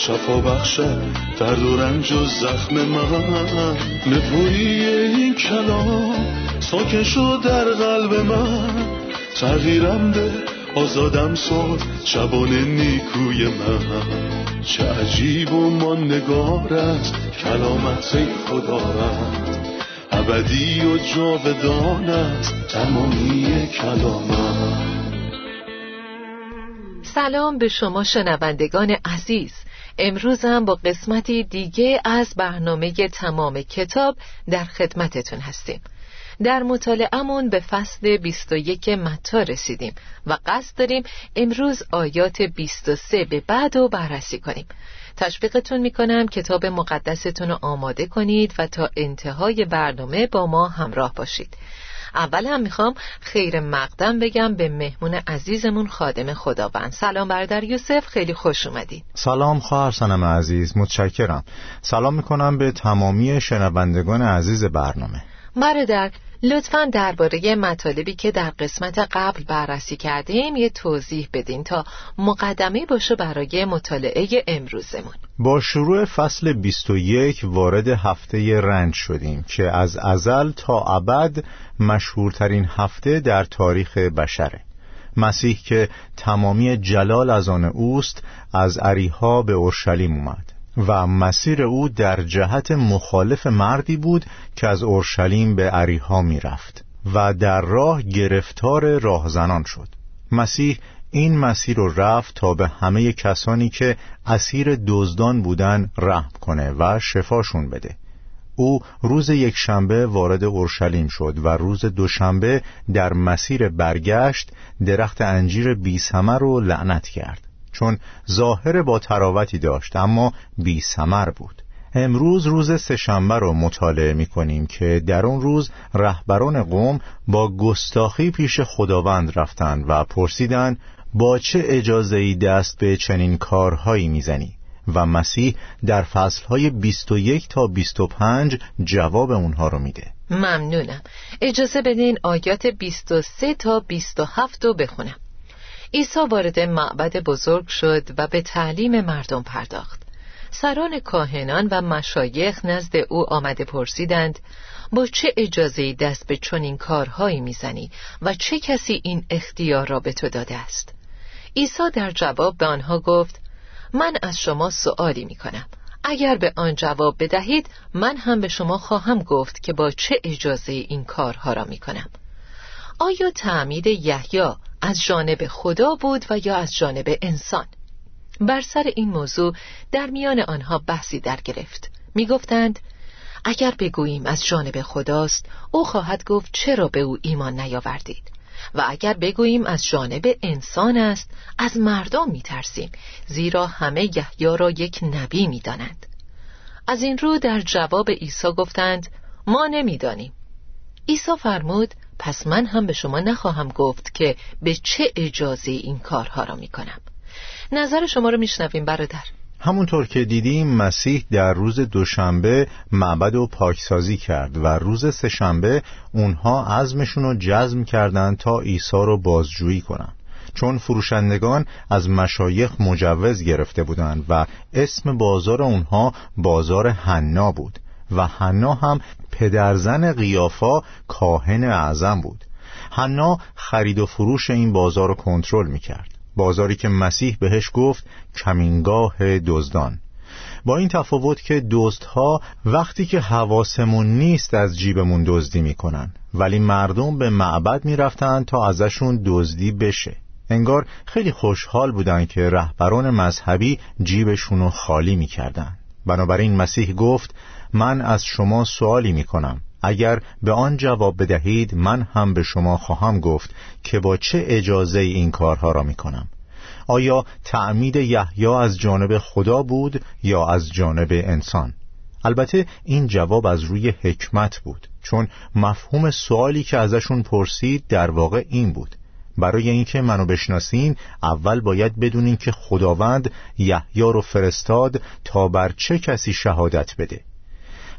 شفا بخشد درد و رنج و زخم من. نپویی این کلام ساکن شد در قلب من. تغییرم به آزادم ساد شبان نیکوی من. چه عجیب و نگار است کلامت خدا رد ابدی و جاودان است تمامی کلامت سلام به شما شنوندگان عزیز. امروزم با قسمتی دیگه از برنامه تمام کتاب در خدمتتون هستیم. در مطالعهمون به فصل 21 متا رسیدیم و قصد داریم امروز آیات 23 به بعد رو بررسی کنیم. تشویقتون می‌کنم کتاب مقدستون رو آماده کنید و تا انتهای برنامه با ما همراه باشید. اول هم می‌خوام خیر مقدم بگم به مهمون عزیزمون خادم خداوند. سلام برادر یوسف خیلی خوش اومدید. سلام خواهر سنم عزیز متشکرم. سلام می‌کنم به تمامی شنوندگان عزیز برنامه. برادر لطفا درباره مطالبی که در قسمت قبل بررسی کردیم یه توضیح بدین تا مقدمه باشه برای مطالعه امروزمون. با شروع فصل 21 وارد هفته رنج شدیم که از ازل تا ابد مشهورترین هفته در تاریخ بشره. مسیح که تمامی جلال از آن اوست از عریها به اورشلیم اومد. و مسیر او در جهت مخالف مردی بود که از اورشلیم به عریها می‌رفت و در راه گرفتار راهزنان شد. مسیح این مسیر رو رفت تا به همه کسانی که اسیر دزدان بودن رحم کنه و شفاشون بده. او روز یک شنبه وارد اورشلیم شد و روز دوشنبه در مسیر برگشت درخت انجیر بی رو لعنت کرد. چون ظاهر با تراوتی داشت اما بی سمر بود. امروز روز سهشنبه رو مطالعه می کنیم که در اون روز رهبران قوم با گستاخی پیش خداوند رفتند و پرسیدند با چه اجازه ای دست به چنین کارهایی می‌زنی؟ و مسیح در فصلهای 21 تا 25 جواب اونها رو میده. ممنونم. اجازه بدین آیات 23 تا 27 رو بخونم. عیسی وارد معبد بزرگ شد و به تعلیم مردم پرداخت. سران کاهنان و مشایخ نزد او آمده پرسیدند با چه اجازه دست به چنین کارهایی می‌زنی و چه کسی این اختیار را به تو داده است؟ عیسی در جواب به آنها گفت من از شما سؤالی می کنم اگر به آن جواب بدهید من هم به شما خواهم گفت که با چه اجازه این کارها را می کنم آیا تعمید یحیی از جانب خدا بود و یا از جانب انسان بر سر این موضوع در میان آنها بحثی در گرفت می گفتند اگر بگوییم از جانب خداست او خواهد گفت چرا به او ایمان نیاوردید و اگر بگوییم از جانب انسان است از مردم می ترسیم زیرا همه یحیی را یک نبی می دانند. از این رو در جواب عیسی گفتند ما نمی‌دانیم. عیسی فرمود پس من هم به شما نخواهم گفت که به چه اجازه این کارها را می کنم نظر شما رو میشنویم برادر. همونطور که دیدیم مسیح در روز دوشنبه معبد و پاکسازی کرد و روز سهشنبه اونها عزمشون رو جزم کردند تا عیسی رو بازجویی کنند. چون فروشندگان از مشایخ مجوز گرفته بودند و اسم بازار اونها بازار حنا بود. و حنا هم پدرزن قیافا کاهن اعظم بود. حنا خرید و فروش این بازار رو کنترل می‌کرد. بازاری که مسیح بهش گفت کمینگاه دزدان. با این تفاوت که دزدها وقتی که حواسمون نیست از جیبمون دزدی می‌کنن ولی مردم به معبد می‌رفتن تا ازشون دزدی بشه. انگار خیلی خوشحال بودن که رهبران مذهبی جیبشونو خالی می‌کردن. بنابراین مسیح گفت من از شما سوالی می کنم اگر به آن جواب بدهید من هم به شما خواهم گفت که با چه اجازه این کارها را می کنم آیا تعمید یحیی از جانب خدا بود یا از جانب انسان؟ البته این جواب از روی حکمت بود چون مفهوم سوالی که ازشون پرسید در واقع این بود. برای اینکه منو بشناسین اول باید بدونین که خداوند یحیی رو فرستاد تا بر چه کسی شهادت بده.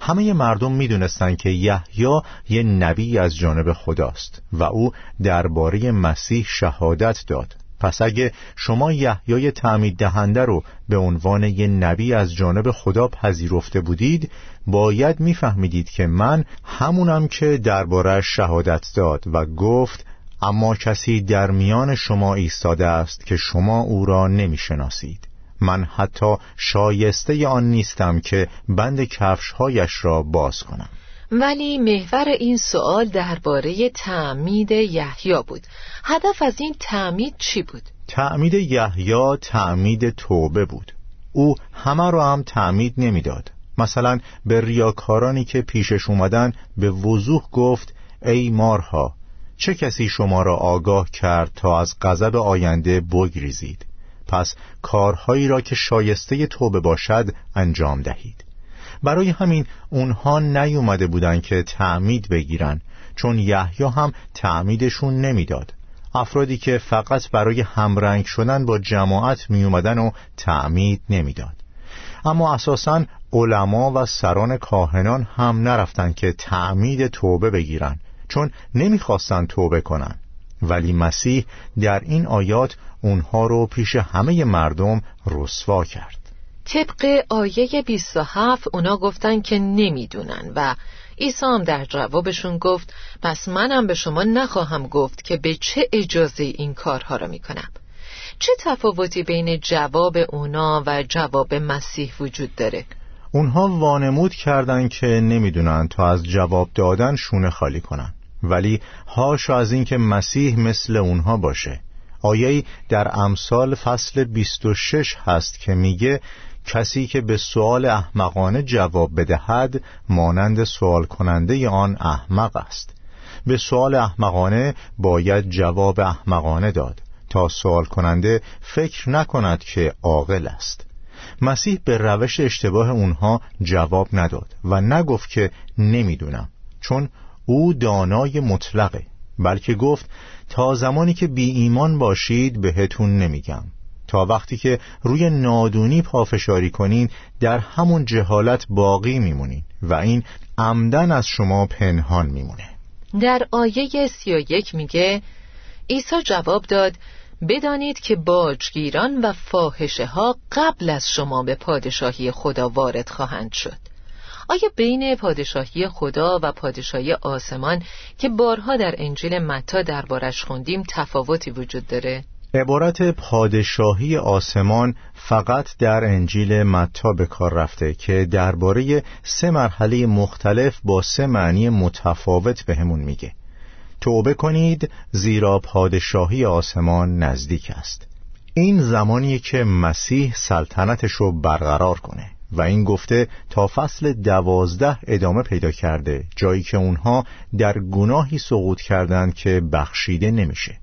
همه مردم می‌دونستند که یحیی یه نبی از جانب خداست و او درباره مسیح شهادت داد. پس اگه شما یحیای تعمید دهنده رو به عنوان یه نبی از جانب خدا پذیرفته بودید باید میفهمیدید که من همونم که درباره شهادت داد و گفت اما کسی در میان شما ایستاده است که شما او را نمی‌شناسید. من حتی شایسته آن نیستم که بند کفشهایش را باز کنم ولی محور این سوال درباره تعمید یحیی بود هدف از این تعمید چی بود؟ تعمید یحیی تعمید توبه بود او همه را هم تعمید نمی‌داد. مثلا به ریاکارانی که پیشش اومدن به وضوح گفت ای مارها چه کسی شما را آگاه کرد تا از غضب آینده بگریزید پس کارهایی را که شایسته توبه باشد انجام دهید. برای همین اونها نیومده بودند که تعمید بگیرن چون یحیی هم تعمیدشون نمی‌داد. افرادی که فقط برای همرنگ شدن با جماعت می اومدن و تعمید نمی‌داد. اما اساسا علما و سران کاهنان هم نرفتن که تعمید توبه بگیرن چون نمی‌خواستن توبه کنن. ولی مسیح در این آیات اونها رو پیش همه مردم رسوا کرد. طبق آیه 27 اونا گفتن که نمی‌دونن و عیسی هم در جوابشون گفت پس منم به شما نخواهم گفت که به چه اجازه این کارها را می‌کنم. چه تفاوتی بین جواب اونا و جواب مسیح وجود داره؟ اونها وانمود کردند که نمی‌دونن تا از جواب دادن شونه خالی کنن. ولی هاشا از اینکه مسیح مثل اونها باشه. آیه در امثال فصل 26 هست که میگه کسی که به سوال احمقانه جواب بدهد مانند سوال کننده آن احمق است. به سوال احمقانه باید جواب احمقانه داد تا سوال کننده فکر نکند که عاقل است. مسیح به روش اشتباه اونها جواب نداد و نگفت که نمی‌دونم چون او دانای مطلقه بلکه گفت تا زمانی که بی ایمان باشید بهتون نمیگم. تا وقتی که روی نادونی پافشاری کنین در همون جهالت باقی میمونین و این عمدن از شما پنهان میمونه. در آیه سی و یک میگه عیسی جواب داد بدانید که باجگیران و فاحشه ها قبل از شما به پادشاهی خدا وارد خواهند شد. آیا بین پادشاهی خدا و پادشاهی آسمان که بارها در انجیل متا دربارش خوندیم تفاوتی وجود داره؟ عبارت پادشاهی آسمان فقط در انجیل متا به کار رفته که درباره سه مرحله مختلف با سه معنی متفاوت بهمون میگه. توبه کنید زیرا پادشاهی آسمان نزدیک است. این زمانی که مسیح سلطنتش رو برقرار کنه. و این گفته تا فصل دوازده ادامه پیدا کرده جایی که اونها در گناهی سقوط کردند که بخشیده نمیشه.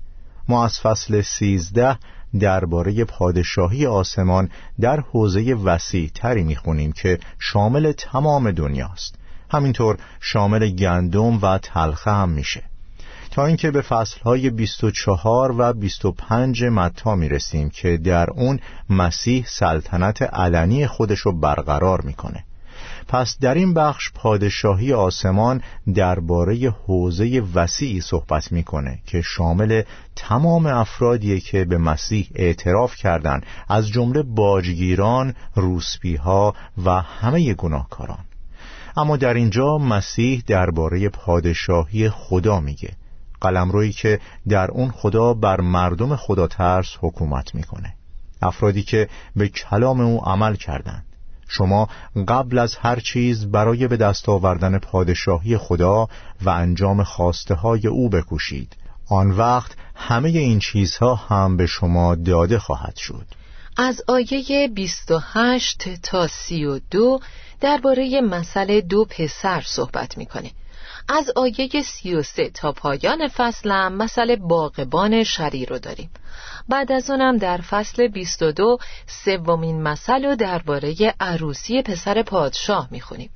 ما از فصل سیزده درباره پادشاهی آسمان در حوزه وسیع تری می‌خونیم که شامل تمام دنیاست. همینطور شامل گندم و تلخه هم میشه. تا اینکه به فصلهای 24 و 25 متا می‌رسیم که در اون مسیح سلطنت علنی خودش رو برقرار می‌کنه. پس در این بخش پادشاهی آسمان درباره حوزه وسیعی صحبت می‌کنه که شامل تمام افرادیه که به مسیح اعتراف کردند از جمله باجگیران، روسپیها و همه گناهکاران. اما در اینجا مسیح درباره پادشاهی خدا میگه. قلمرویی که در اون خدا بر مردم خدا ترس حکومت می‌کنه. افرادی که به کلام او عمل کردند. شما قبل از هر چیز برای به دست آوردن پادشاهی خدا و انجام خواسته های او بکوشید. آن وقت همه این چیزها هم به شما داده خواهد شد. از آیه 28 تا 32 درباره مسئله دو پسر صحبت می‌کنه. از آیه سی و سه تا پایان فصلم مسئله باقبان شری رو داریم. بعد از اونم در فصل 22 سومین مسئله رو درباره عروسی پسر پادشاه می‌خونیم.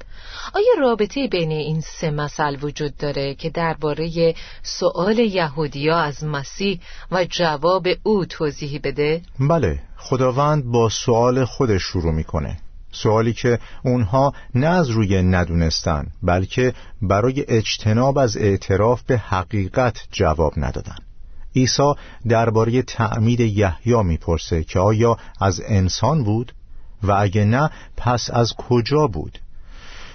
آیا رابطه بین این سه مسئله وجود داره که درباره سؤال یهودیا از مسیح و جواب او توضیحی بده؟ بله خداوند با سوال خودش شروع می‌کنه. سوالی که اونها نه از روی ندونستن بلکه برای اجتناب از اعتراف به حقیقت جواب ندادن. عیسی درباره تعمید یحیی می‌پرسه که آیا از انسان بود؟ و اگه نه پس از کجا بود؟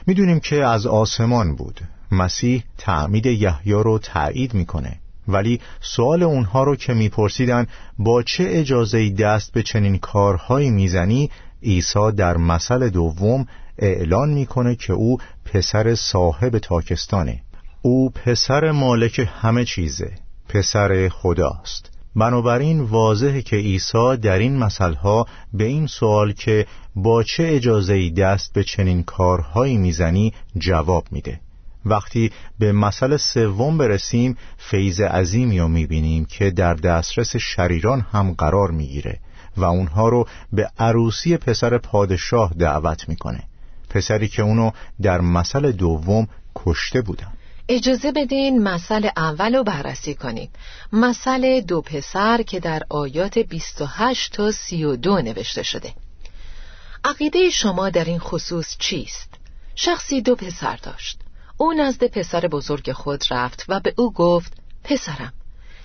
می‌دونیم که از آسمان بود. مسیح تعمید یحیی رو تایید می‌کنه. ولی سوال اونها رو که میپرسیدن با چه اجازه دست به چنین کارهایی می‌زنی؟ عیسی در مثل دوم اعلان می‌کنه که او پسر صاحب تاکستانه. او پسر مالک همه چیزه. پسر خداست. بنابراین واضحه که عیسی در این مسئله به این سوال که با چه اجازه دست به چنین کارهایی می‌زنی جواب میده. وقتی به مسئله سوم برسیم فیض عظیمی رو می‌بینیم که در دسترس شریران هم قرار می‌گیره. و اونها رو به عروسی پسر پادشاه دعوت می‌کنه. پسری که اونو در مسئله دوم کشته بودن. اجازه بدین مسئله اول رو بررسی کنیم. مسئله دو پسر که در آیات 28 تا 32 نوشته شده. عقیده شما در این خصوص چیست؟ شخصی دو پسر داشت. او نزد پسر بزرگ خود رفت و به او گفت پسرم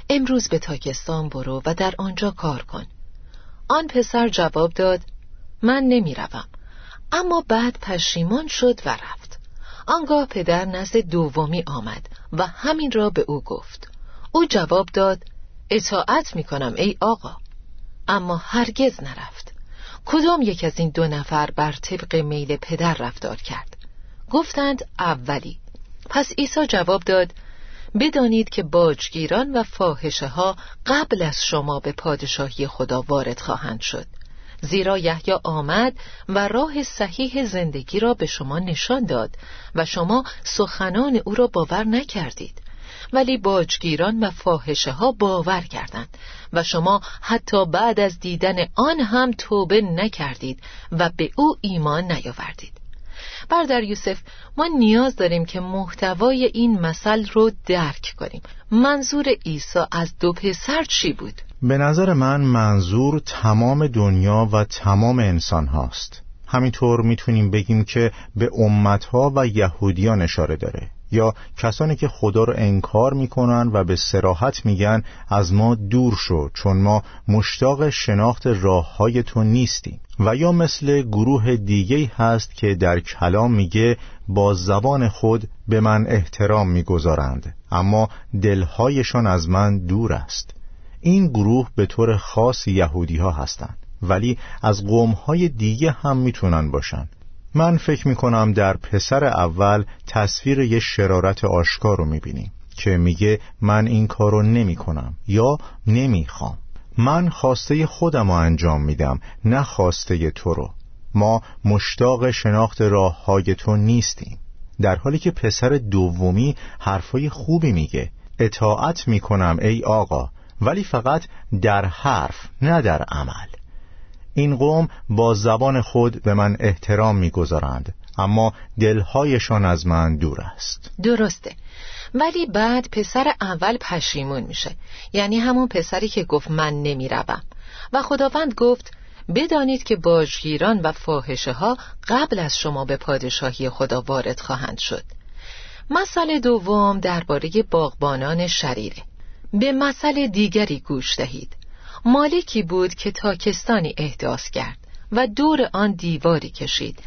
امروز به تاکستان برو و در آنجا کار کن. آن پسر جواب داد من نمی روم. اما بعد پشیمان شد و رفت. آنگاه پدر نزد دومی آمد و همین را به او گفت. او جواب داد اطاعت می کنم ای آقا. اما هرگز نرفت. کدام یک از این دو نفر بر طبق میل پدر رفتار کرد؟ گفتند اولی. پس عیسی جواب داد بدانید که باجگیران و فاحشه ها قبل از شما به پادشاهی خدا وارد خواهند شد. زیرا یحیی آمد و راه صحیح زندگی را به شما نشان داد و شما سخنان او را باور نکردید. ولی باجگیران و فاحشه ها باور کردند و شما حتی بعد از دیدن آن هم توبه نکردید و به او ایمان نیاوردید. بردر یوسف ما نیاز داریم که محتوای این مثل رو درک کنیم. منظور عیسی از دو پسر چی بود؟ به نظر من منظور تمام دنیا و تمام انسان هاست. همینطور می‌تونیم بگیم که به امتها و یهودیان اشاره داره. یا کسانی که خدا رو انکار می‌کنن و به سراحت میگن از ما دور شو چون ما مشتاق شناخت راه های تو نیستیم. و یا مثل گروه دیگه هست که در کلام میگه با زبان خود به من احترام می‌گذارند اما دلهایشان از من دور است. این گروه به طور خاص یهودی ها هستند ولی از قوم های دیگه هم می‌تونن باشن. من فکر می‌کنم در پسر اول تصویر یه شرارت آشکار رو می‌بینیم که میگه من این کارو نمی کنم یا نمی‌خوام. من خواسته خودم رو انجام میدم نه خواسته تو رو. ما مشتاق شناخت راه های تو نیستیم. در حالی که پسر دومی حرفای خوبی میگه اطاعت می‌کنم ای آقا ولی فقط در حرف نه در عمل. این قوم با زبان خود به من احترام می‌گذارند اما دلهایشان از من دور است. درسته. ولی بعد پسر اول پشیمون میشه. یعنی همون پسری که گفت من نمی‌روم. و خداوند گفت بدانید که باجگیران و فاحشه ها قبل از شما به پادشاهی خدا وارد خواهند شد. مسئله دوم درباره باغبانان شریره. به مسئله دیگری گوش دهید. مالکی بود که تاکستانی احداث کرد و دور آن دیواری کشید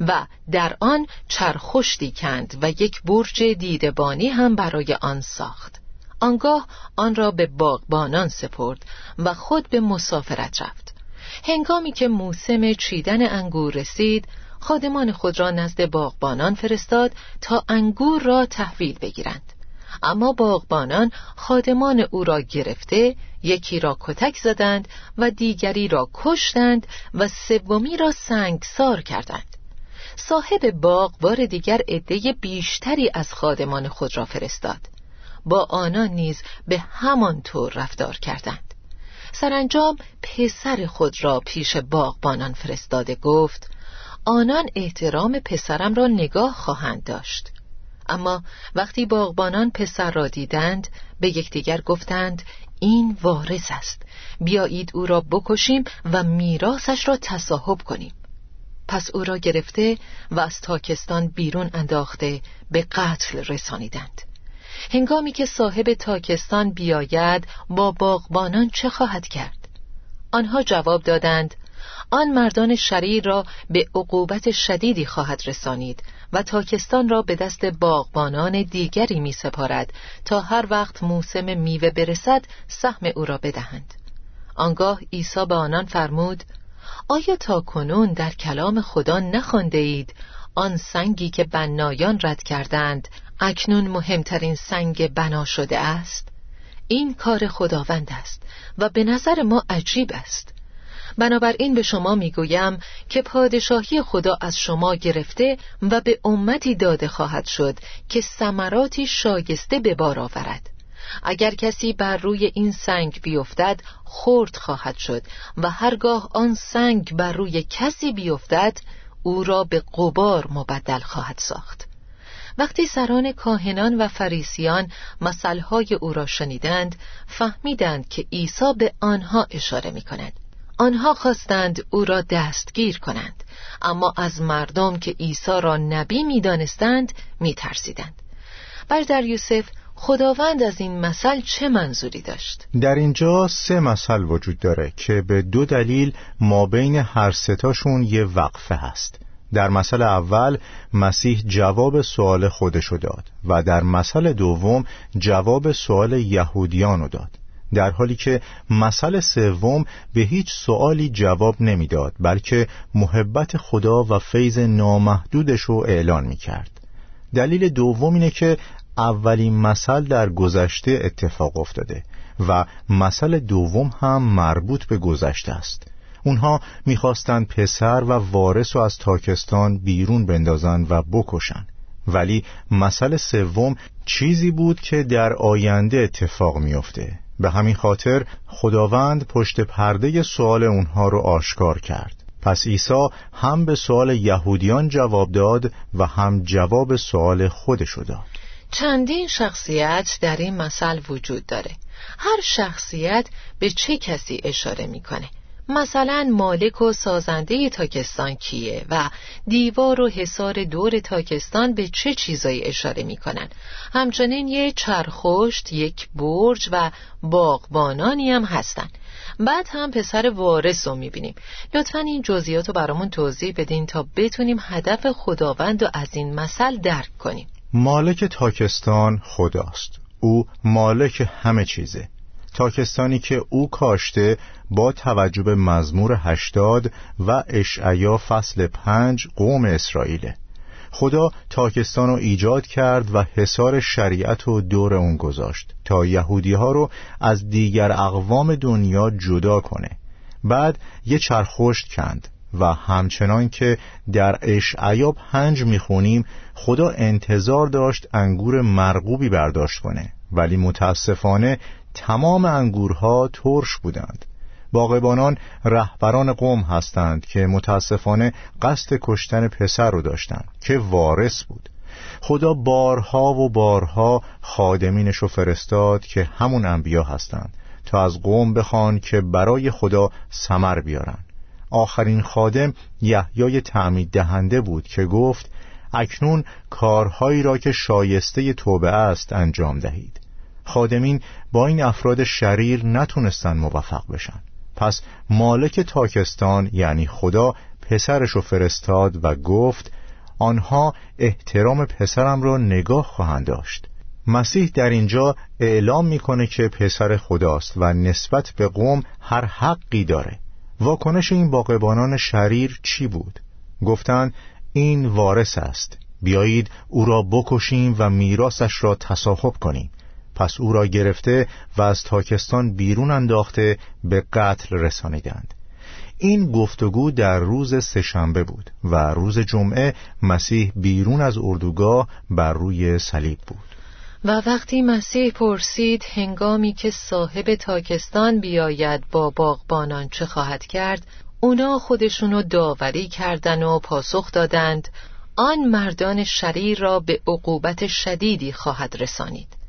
و در آن چرخشتی کند و یک برج دیدبانی هم برای آن ساخت. آنگاه آن را به باغبانان سپرد و خود به مسافرت رفت. هنگامی که موسم چیدن انگور رسید خادمان خود را نزد باغبانان فرستاد تا انگور را تحویل بگیرند. اما باغبانان خادمان او را گرفته یکی را کتک زدند و دیگری را کشتند و سومی را سنگسار کردند. صاحب باغ بار دیگر عده بیشتری از خادمان خود را فرستاد. با آنان نیز به همان طور رفتار کردند. سرانجام پسر خود را پیش باغبانان فرستاده گفت آنان احترام پسرم را نگاه خواهند داشت. اما وقتی باغبانان پسر را دیدند به یکدیگر گفتند این وارث است. بیایید او را بکشیم و میراثش را تصاحب کنیم. پس او را گرفته و از تاکستان بیرون انداخته به قتل رسانیدند. هنگامی که صاحب تاکستان بیاید با باغبانان چه خواهد کرد؟ آنها جواب دادند آن مردان شریر را به عقوبت شدیدی خواهد رسانید و تاکستان را به دست باغبانان دیگری می سپارد تا هر وقت موسم میوه برسد سهم او را بدهند. آنگاه عیسی به آنان فرمود آیا تا کنون در کلام خدا نخوانده اید آن سنگی که بنایان رد کردند اکنون مهمترین سنگ بنا شده است؟ این کار خداوند است و به نظر ما عجیب است. بنابراین به شما می‌گویم که پادشاهی خدا از شما گرفته و به امتی داده خواهد شد که ثمراتی شایسته به بار آورد. اگر کسی بر روی این سنگ بیفتد خرد خواهد شد و هرگاه آن سنگ بر روی کسی بیفتد او را به قبار مبدل خواهد ساخت. وقتی سران کاهنان و فریسیان مسئله او را شنیدند فهمیدند که عیسی به آنها اشاره می کند آنها خواستند او را دستگیر کنند. اما از مردم که عیسی را نبی می دانستند می ترسیدند در یوسف خداوند از این مثل چه منظوری داشت؟ در اینجا سه مثل وجود داره که به دو دلیل ما بین هر ستاشون یه وقفه هست. در مثل اول مسیح جواب سوال خودشو داد و در مثل دوم جواب سوال یهودیانو داد. در حالی که مثل سوم به هیچ سوالی جواب نمی‌داد بلکه محبت خدا و فیض نامحدودش رو اعلان می کرد دلیل دوم اینه که اولین مثل در گذشته اتفاق افتاده و مثل دوم هم مربوط به گذشته است. اونها می‌خواستند پسر و وارث رو از تاکستان بیرون بندازن و بکشن ولی مسئله سوم چیزی بود که در آینده اتفاق میافته. به همین خاطر خداوند پشت پرده سوال اونها رو آشکار کرد. پس عیسی هم به سوال یهودیان جواب داد و هم جواب سوال خودش داد. چندین شخصیت در این مثل وجود داره. هر شخصیت به چه کسی اشاره می‌کنه؟ مثلا مالک و سازنده تاکستان کیه و دیوار و حصار دور تاکستان به چه چیزایی اشاره می‌کنن؟ همچنین یه چرخشت یک برج و باغبانانی هم هستن. بعد هم پسر وارث رو می‌بینیم. لطفا این جزئیات رو برامون توضیح بدین تا بتونیم هدف خداوند رو از این مثل درک کنیم. مالک تاکستان خداست. او مالک همه چیزه. تاکستانی که او کاشته با توجه به مزمور هشتاد و اشعیا فصل پنج قوم اسرائیله. خدا تاکستان رو ایجاد کرد و حصار شریعت و دور اون گذاشت تا یهودی ها رو از دیگر اقوام دنیا جدا کنه. بعد یه چرخشت کند و همچنان که در اشعیا پنج می‌خونیم خدا انتظار داشت انگور مرغوبی برداشت کنه. ولی متاسفانه تمام انگورها ترش بودند. باغبانان رهبران قوم هستند که متاسفانه قصد کشتن پسر رو داشتند که وارث بود. خدا بارها و بارها خادمینش رو فرستاد که همون انبیا هستند تا از قوم بخوان که برای خدا سمر بیارن. آخرین خادم یحیای تعمید دهنده بود که گفت اکنون کارهایی را که شایسته توبه است انجام دهید. خادمین با این افراد شریر نتونستن موفق بشن. پس مالک تاکستان یعنی خدا پسرش رو فرستاد و گفت آنها احترام پسرم را نگاه خواهند داشت. مسیح در اینجا اعلام می‌کنه که پسر خداست و نسبت به قوم هر حقی داره. واکنش این باقبانان شریر چی بود؟ گفتند این وارث است. بیایید او را بکشیم و میراثش را تصاحب کنیم. پس او را گرفته و از تاکستان بیرون انداخته به قتل رسانیدند. این گفتگو در روز سهشنبه بود و روز جمعه مسیح بیرون از اردوگاه بر روی صلیب بود. و وقتی مسیح پرسید هنگامی که صاحب تاکستان بیاید با باغبانان چه خواهد کرد اونا خودشونو داوری کردن و پاسخ دادند آن مردان شریر را به عقوبت شدیدی خواهد رسانید.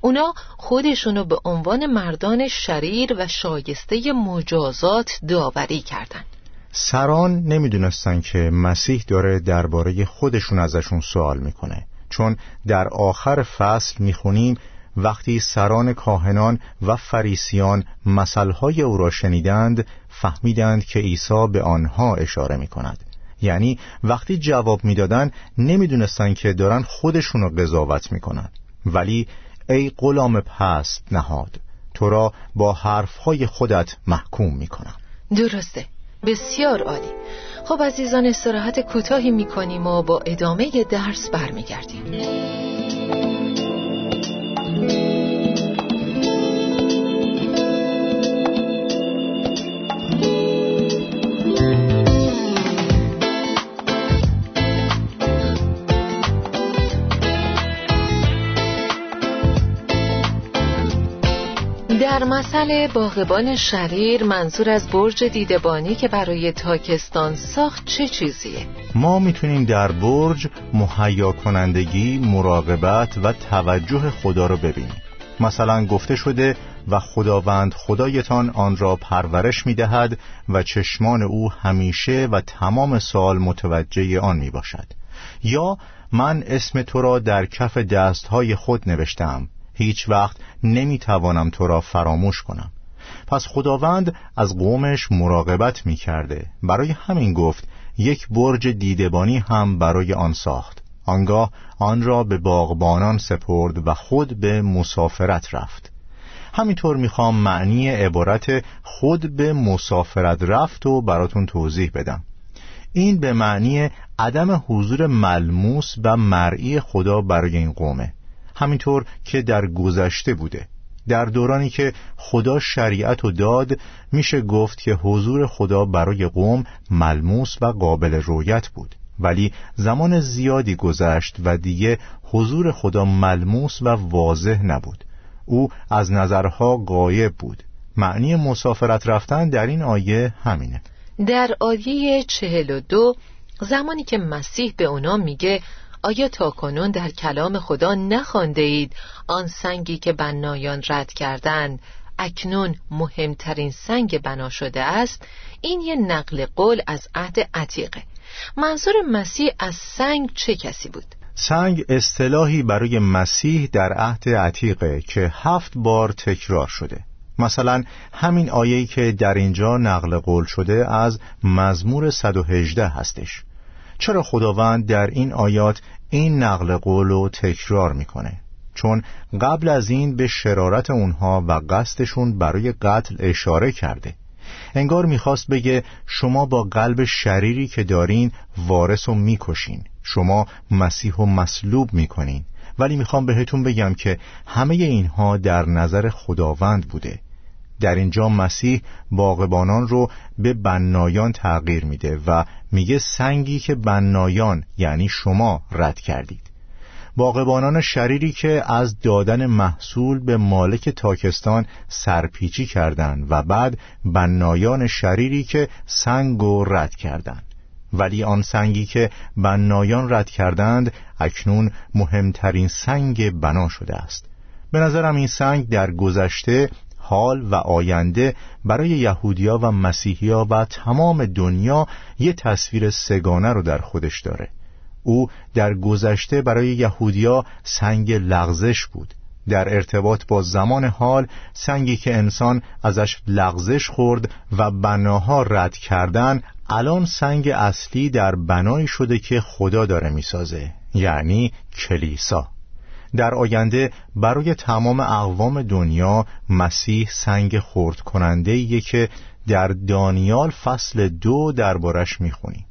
اونا خودشونو به عنوان مردان شریر و شایسته مجازات داوری کردند. سران نمی‌دونستن که مسیح داره درباره خودشون ازشون سوال می‌کنه. چون در آخر فصل می‌خونیم وقتی سران کاهنان و فریسیان مسئله او را شنیدند فهمیدند که عیسی به آنها اشاره می کند یعنی وقتی جواب می‌دادند نمی‌دونستند که دارن خودشون رو قضاوت می‌کنن. ولی ای غلام پست نهاد تو را با حرفهای خودت محکوم می‌کنم. درسته بسیار عالی. خب عزیزان استراحت کوتاهی می‌کنیم و با ادامه درس برمیگردیم. مسئله باغبان شریر منظور از برج دیدبانی که برای تاکستان ساخت چه چیزیه؟ ما می‌تونیم در برج مهیا کنندگی، مراقبت و توجه خدا رو ببینیم. مثلا گفته شده و خداوند خدایتان آن را پرورش می‌دهد و چشمان او همیشه و تمام سال متوجه آن می باشد یا من اسم تو را در کف دستهای خود نوشتم هیچ وقت نمی‌توانم تو را فراموش کنم. پس خداوند از قومش مراقبت می کرده برای همین گفت یک برج دیدبانی هم برای آن ساخت. آنگاه آن را به باغبانان سپرد و خود به مسافرت رفت. همینطور می‌خوام معنی عبارت خود به مسافرت رفت و براتون توضیح بدم. این به معنی عدم حضور ملموس و مرئی خدا برای این قومه. همینطور که در گذشته بوده. در دورانی که خدا شریعت و داد میشه گفت که حضور خدا برای قوم ملموس و قابل رویت بود. ولی زمان زیادی گذشت و دیگه حضور خدا ملموس و واضح نبود. او از نظرها غایب بود. معنی مسافرت رفتن در این آیه همینه. در آیه چهل و دو زمانی که مسیح به اونا میگه آیا تا کنون در کلام خدا نخوانده اید آن سنگی که بنایان رد کردند اکنون مهمترین سنگ بنا شده است؟ این یه نقل قول از عهد عتیقه. منظور مسیح از سنگ چه کسی بود؟ سنگ اصطلاحی برای مسیح در عهد عتیقه که هفت بار تکرار شده. مثلا همین آیه‌ای که در اینجا نقل قول شده از مزمور 118 هستش. چرا خداوند در این آیات این نقل قول رو تکرار می‌کنه؟ چون قبل از این به شرارت اونها و قصدشون برای قتل اشاره کرده. انگار می‌خواست بگه شما با قلب شریری که دارین وارث و می‌کشین. شما مسیح و مصلوب می‌کنین. ولی می‌خوام بهتون بگم که همه اینها در نظر خداوند بوده. در اینجا مسیح باغبانان رو به بنایان تغییر میده و میگه سنگی که بنایان یعنی شما رد کردید. باغبانان شریری که از دادن محصول به مالک تاکستان سرپیچی کردند و بعد بنایان شریری که سنگ و رد کردند. ولی آن سنگی که بنایان رد کردند اکنون مهمترین سنگ بنا شده است. به نظرم این سنگ در گذشته حال و آینده برای یهودیا و مسیحیا و تمام دنیا یه تصویر سگانه رو در خودش داره. او در گذشته برای یهودیا سنگ لغزش بود. در ارتباط با زمان حال سنگی که انسان ازش لغزش خورد و بناها رد کردن الان سنگ اصلی در بنایی شده که خدا داره می‌سازه یعنی کلیسا. در آینده برای تمام اقوام دنیا مسیح سنگ خورد کننده که در دانیال فصل دو دربارش می‌خونیم.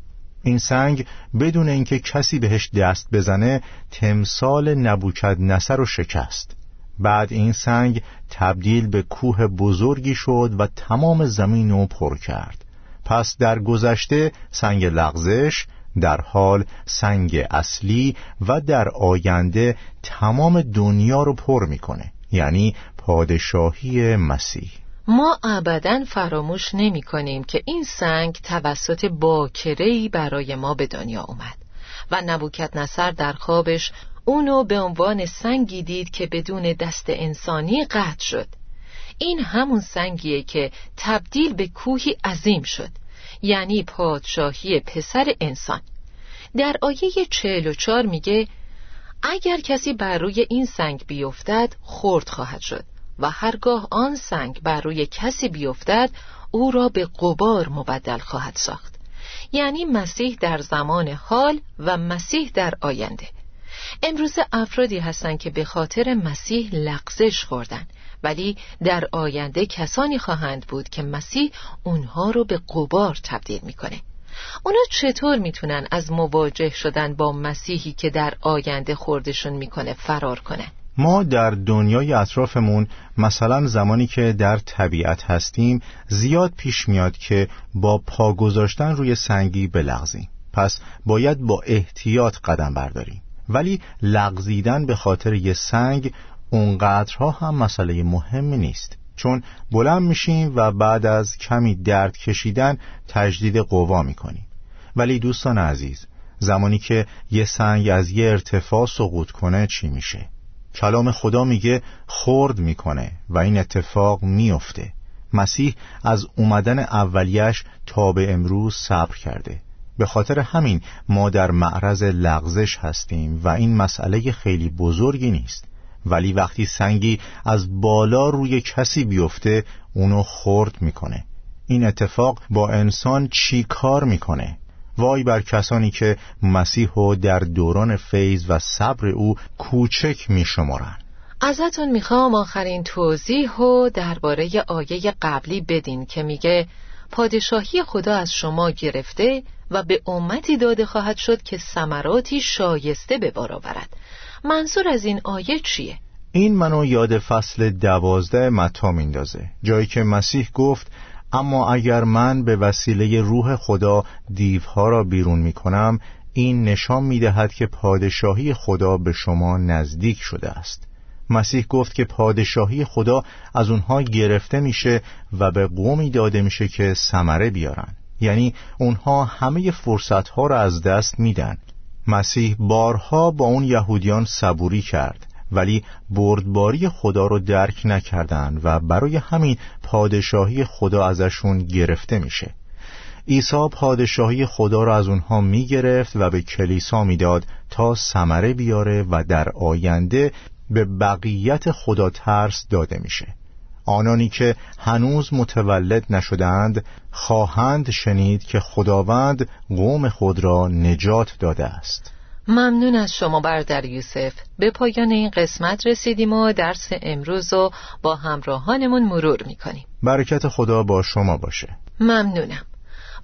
این سنگ بدون اینکه کسی بهش دست بزنه تمثال نبوکد نصر رو شکست. بعد این سنگ تبدیل به کوه بزرگی شد و تمام زمین رو پر کرد. پس در گذشته سنگ لغزش در حال سنگ اصلی و در آینده تمام دنیا رو پر می‌کنه یعنی پادشاهی مسیح. ما ابدا فراموش نمی کنیم که این سنگ توسط باکرهی برای ما به دنیا اومد و نبوکت نصر در خوابش اونو به عنوان سنگی دید که بدون دست انسانی قطع شد. این همون سنگیه که تبدیل به کوهی عظیم شد. یعنی پادشاهی پسر انسان. در آیه چهل و چار میگه اگر کسی بر روی این سنگ بیفتد خورد خواهد شد و هرگاه آن سنگ بر روی کسی بیفتد او را به قبار مبدل خواهد ساخت. یعنی مسیح در زمان حال و مسیح در آینده. امروز افرادی هستند که به خاطر مسیح لغزش خوردن. ولی در آینده کسانی خواهند بود که مسیح اونها رو به قبار تبدیل می‌کنه. اونا چطور می‌تونن از مواجه شدن با مسیحی که در آینده خوردشون می‌کنه فرار کنن؟ ما در دنیای اطرافمون مثلا زمانی که در طبیعت هستیم زیاد پیش میاد که با پا گذاشتن روی سنگی بلغزیم. پس باید با احتیاط قدم برداریم. ولی لغزیدن به خاطر یه سنگ اونقدرها هم مسئله مهمی نیست. چون بلند میشیم و بعد از کمی درد کشیدن تجدید قوا می‌کنیم. ولی دوستان عزیز زمانی که یه سنگ از یه ارتفاع سقوط کنه چی میشه؟ کلام خدا میگه خورد می‌کنه و این اتفاق میفته مسیح از اومدن اولیش تا به امروز صبر کرده. به خاطر همین ما در معرض لغزش هستیم و این مسئله خیلی بزرگی نیست. ولی وقتی سنگی از بالا روی کسی بیفته اونو خورد می‌کنه. این اتفاق با انسان چی کار می‌کنه؟ وای بر کسانی که مسیح و در دوران فیض و صبر او کوچک میشمارن. ازتون می‌خوام آخرین توضیح و درباره آیه قبلی بدین که میگه پادشاهی خدا از شما گرفته و به امتی داده خواهد شد که ثمراتی شایسته به بار آورد. منظور از این آیه چیه؟ این منو یاد فصل دوازده متا میندازه. جایی که مسیح گفت اما اگر من به وسیله روح خدا دیوها را بیرون می کنم این نشان می دهد که پادشاهی خدا به شما نزدیک شده است. مسیح گفت که پادشاهی خدا از اونها گرفته میشه و به قومی داده میشه که ثمره بیارن. یعنی اونها همه فرصت ها را از دست میدن. مسیح بارها با اون یهودیان صبوری کرد ولی بردباری خدا رو درک نکردند و برای همین پادشاهی خدا ازشون گرفته میشه. عیسی پادشاهی خدا را از اونها می‌گرفت و به کلیسا می‌داد تا ثمره بیاره و در آینده به بقیت خدا ترس داده میشه. آنانی که هنوز متولد نشدند خواهند شنید که خداوند قوم خود را نجات داده است. ممنون از شما بردر یوسف. به پایان این قسمت رسیدیم و درس امروز رو با همراهانمون مرور می‌کنیم. برکت خدا با شما باشه. ممنونم.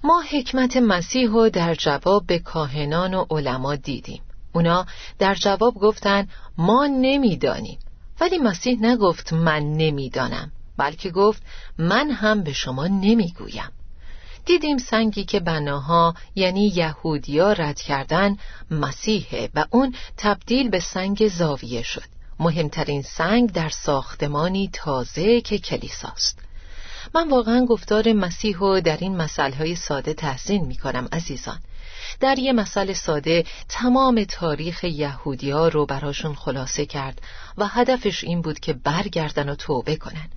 ما حکمت مسیح رو در جواب به کاهنان و علما دیدیم. اونا در جواب گفتن ما نمی‌دانیم. ولی مسیح نگفت من نمی‌دانم بلکه گفت من هم به شما نمی‌گویم. دیدیم سنگی که بناها یعنی یهودیا رد کردن مسیحه و اون تبدیل به سنگ زاویه شد. مهمترین سنگ در ساختمانی تازه که کلیساست. من واقعا گفتار مسیح و در این مسئله ساده تحسین می کنم عزیزان. در یه مسئله ساده تمام تاریخ یهودیا رو براشون خلاصه کرد و هدفش این بود که برگردن و توبه کنن.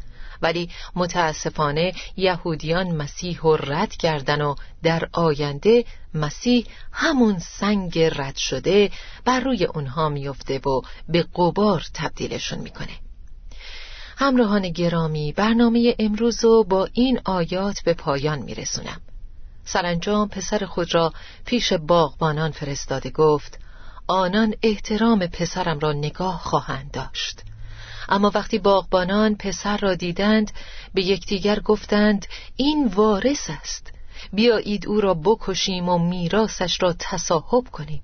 ولی متاسفانه یهودیان مسیح رو رد کردن و در آینده مسیح همون سنگ رد شده بر روی اونها میفته و به قبار تبدیلشون می‌کنه. همراهان گرامی برنامه امروز رو با این آیات به پایان میرسونم. سرانجام پسر خود را پیش باغبانان فرستاده گفت آنان احترام پسرم را نگاه خواهند داشت. اما وقتی باغبانان پسر را دیدند به یکدیگر گفتند این وارث است. بیایید او را بکشیم و میراسش را تصاحب کنیم.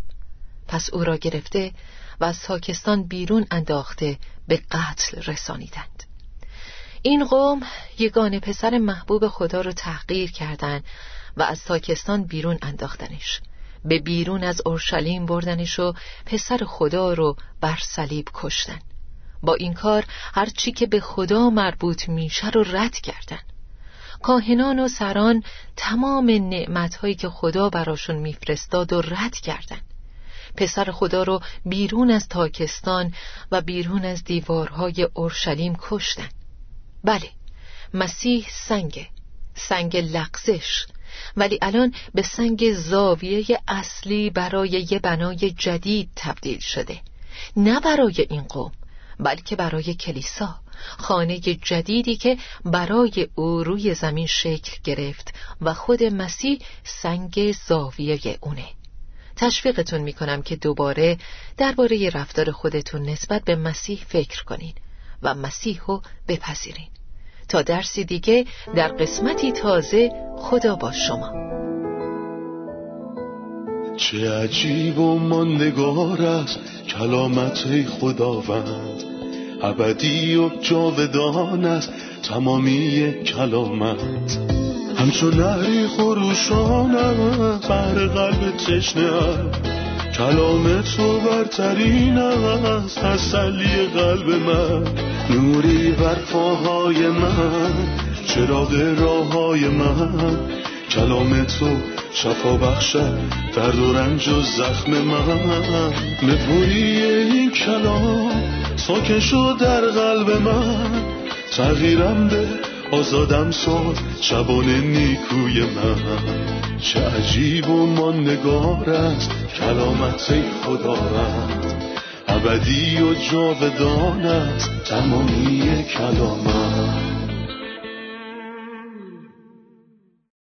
پس او را گرفته و از ساکستان بیرون انداخته به قتل رسانیدند. این قوم یگانه پسر محبوب خدا رو تحقیر کردند و از تاکستان بیرون انداختنش. به بیرون از اورشلیم بردنش و پسر خدا رو بر صلیب کشتن. با این کار هرچی که به خدا مربوط میشه رو رد کردن. کاهنان و سران تمام نعمتهایی که خدا براشون میفرستاد و رد کردن. پسر خدا رو بیرون از تاکستان و بیرون از دیوارهای اورشلیم کشتن. بله مسیح سنگه سنگ لغزش. ولی الان به سنگ زاویه اصلی برای یه بنای جدید تبدیل شده. نه برای این قوم بلکه برای کلیسا خانه جدیدی که برای او روی زمین شکل گرفت و خود مسیح سنگ زاویه اونه. تشویقتون می‌کنم که دوباره درباره رفتار خودتون نسبت به مسیح فکر کنین و مسیح رو بپذیرین. تا درسی دیگه در قسمتی تازه خدا با شما. چه عجیب و ماندگار است کلامت خداوند. ابدی و جاودان است تمامی کلامت. همچون نهری خروشانم بر قلب تشنه کلام تو برترین است تسلی قلب من. نوری بر پاهای من چراغ راه های من. کلام تو شفا بخشد درد و رنج و زخم من. نپوری این کلام ساکن شد در قلب من. تغییرم به آزادم ساد شبان نیکوی من. چه عجیب و ماندگار است کلامت خداوند ابدی و جاودان است تمامی کلامت.